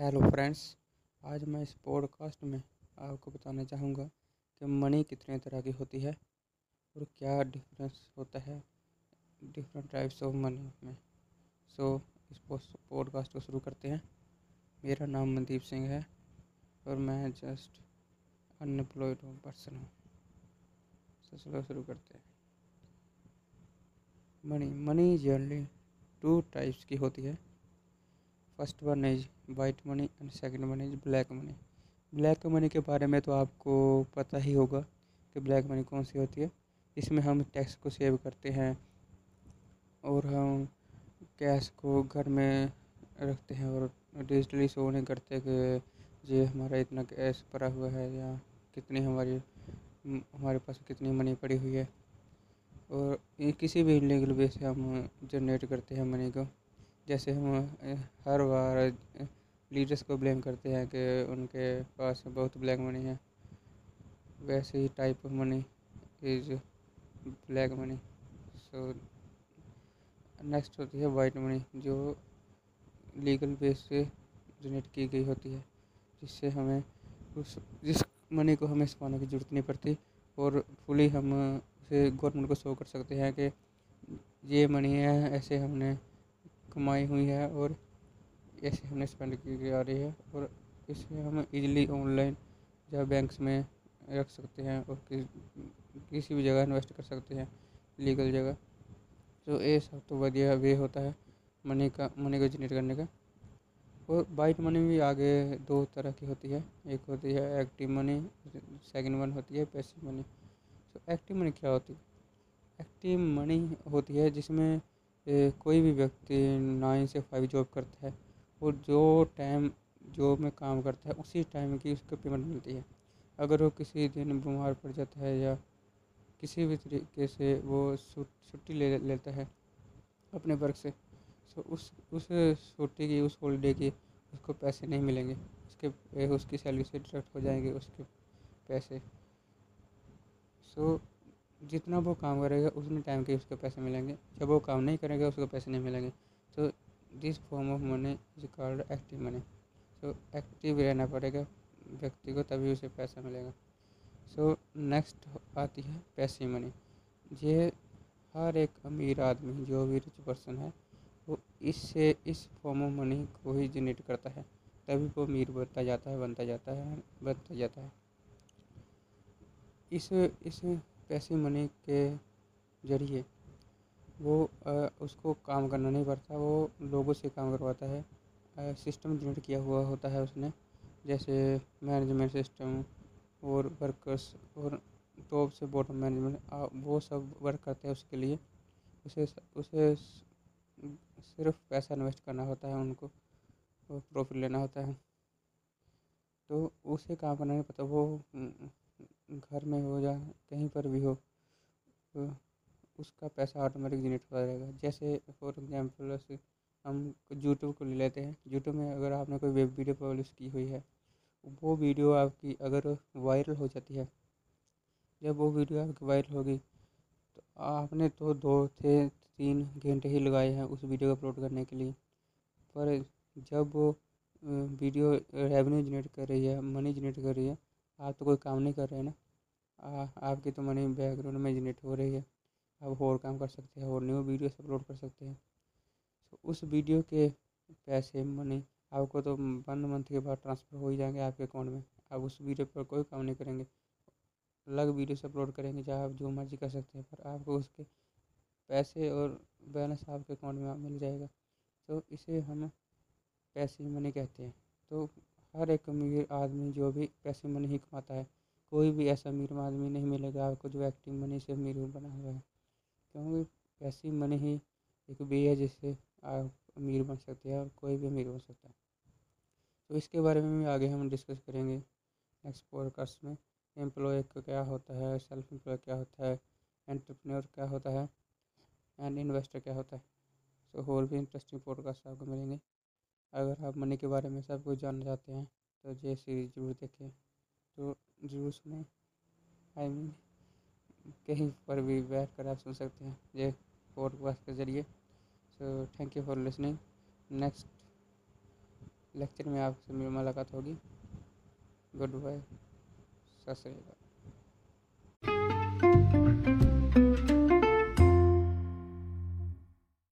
Hello friends आज मैं इस पॉडकास्ट में आपको बताना चाहूँगा कि मनी कितने तरह की होती है और क्या डिफरेंस होता है डिफरेंट टाइप्स ऑफ़ मनी में। सो so, इस पॉडकास्ट को शुरू करते हैं। मेरा नाम मनदीप सिंह है और मैं जस्ट अनएम्प्लॉयड पर्सन हूँ। So, चलो शुरू करते हैं। Money money generally two types की होती है। First one is white money and second one is black money. Black money के बारे में तो आपको पता ही होगा कि ब्लैक मनी कौन सी होती है। इसमें हम टैक्स को सेव करते हैं और हम कैश को घर में रखते हैं और डिजिटली शो नहीं करते कि ये हमारा इतना कैश पड़ा हुआ है या कितनी हमारी, हमारे पास कितनी मनी पड़ी हुई है। और किसी भी इलीगल वे से हम जनरेट करते हैं मनी को। जैसे हम हर बार लीडर्स को ब्लेम करते हैं कि उनके पास बहुत ब्लैक मनी है। वैसे ही type of money is black money so next होती है वाइट मनी जो लीगल बेस से जनरेट की गई होती है, जिससे हमें उस, जिस मनी को हमें छुपाने की ज़रूरत नहीं पड़ती और फुली हम उसे गवर्नमेंट को शो कर सकते हैं कि ये मनी है, ऐसे हमने कमाई हुई है और ऐसे हमने स्पेंड की जा रही है और इसे हम इजीली ऑनलाइन या बैंक्स में रख सकते हैं और कि, किसी भी जगह इन्वेस्ट कर सकते हैं लीगल जगह। तो ये सब तो बढ़िया वे होता है मनी का मनी को जनरेट करने का। और वाइट मनी भी आगे दो तरह की होती है। एक होती है एक्टिव मनी सेकंड वन होती है पैसिव मनी तो एक्टिव मनी क्या होती है? एक्टिव मनी होती है जिसमें कोई भी व्यक्ति नाइन से फाइव जॉब करता है वो जो टाइम जॉब में काम करता है, उसी टाइम की उसको पेमेंट मिलती है। अगर वो किसी दिन बीमार पड़ जाता है या किसी भी तरीके से वो छुट्टी ले, लेता है अपने वर्क से तो उस उस छुट्टी की, उस हॉलीडे की उसको पैसे नहीं मिलेंगे। उसके, उसकी सैलरी से डिडक्ट हो जाएँगे उसके पैसे। सो जितना वो काम करेगा उतने टाइम के उसके पैसे मिलेंगे। जब वो काम नहीं करेगा उसको पैसे नहीं मिलेंगे। तो this form of money is called active money so active रहना पड़ेगा। व्यक्ति को तभी उसे पैसा मिलेगा। सो so, नेक्स्ट आती है पैसे मनी ये हर एक अमीर आदमी जो भी रिच पर्सन है वो इससे इस फॉर्म ऑफ़ मनी को ही जनरेट करता है। तभी वो अमीर बनता जाता है बनता जाता है बनता जाता है। इस इस पैसे मनी के ज़रिए वो उसको काम करना नहीं पड़ता। वो लोगों से काम करवाता है। सिस्टम जनरेट किया हुआ होता है उसने। जैसे मैनेजमेंट सिस्टम और वर्कर्स और टॉप से बॉटम मैनेजमेंट वो सब वर्क करते हैं उसके लिए। उसे उसे सिर्फ़ पैसा इन्वेस्ट करना होता है उनको। प्रॉफिट लेना होता है। तो उसे काम करना नहीं पता वो घर में हो या कहीं पर भी हो तो उसका पैसा ऑटोमेटिक जनरेट हो जाएगा। जैसे फॉर एग्जांपल हम यूट्यूब को ले लेते हैं। यूट्यूब में अगर आपने कोई वेब वीडियो पब्लिश की हुई है, वो वीडियो आपकी अगर वायरल हो जाती है, जब वो वीडियो आपकी वायरल होगी तो आपने तो दो थे तीन घंटे ही लगाए हैं उस वीडियो को अपलोड करने के लिए। पर जब वो वीडियो रेवेन्यू जनरेट कर रही है मनी जनरेट कर रही है आप तो कोई काम नहीं कर रहे हैं ना? आ, आपकी तो मनी बैकग्राउंड में जनरेट हो रही है। आप और काम कर सकते हैं और न्यू वीडियोस अपलोड कर सकते हैं। तो उस वीडियो के पैसे मनी आपको तो वन मंथ के बाद ट्रांसफ़र हो ही जाएँगे आपके अकाउंट में। आप उस वीडियो पर कोई काम नहीं करेंगे। अलग वीडियोस अपलोड करेंगे जहाँ आप जो मर्ज़ी कर सकते हैं पर आपको उसके पैसे और बैलेंस आपके अकाउंट में मिल जाएगा। तो इसे हम पैसे मनी कहते हैं। तो हर एक अमीर आदमी जो भी पैसे मनी ही कमाता है, कोई भी ऐसा अमीर आदमी नहीं मिलेगा आपको जो एक्टिव मनी से अमीर बना हुआ है। क्योंकि पैसे मनी ही एक वे है जिससे आप अमीर बन सकते हैं और कोई भी अमीर बन सकता है। तो इसके बारे में भी आगे हम डिस्कस करेंगे नेक्स्ट पॉडकास्ट में। एम्प्लॉय क्या होता है सेल्फ एम्प्लॉय क्या होता है एंटरप्रेन्योर क्या होता है एंड इन्वेस्टर क्या होता है। सो और भी इंटरेस्टिंग पॉडकास्ट आपको मिलेंगे। अगर आप मनी के बारे में सब कुछ जानना चाहते हैं तो ये सीरीज़ ज़रूर देखें। तो ज़रूर सुनें। आई मीन कहीं पर भी बैठ कर आप सुन सकते हैं ये पॉडकास्ट के ज़रिए। So thank you for listening next lecture में आपसे मेरी मुलाकात होगी। गुड बाय सत श्रीकाल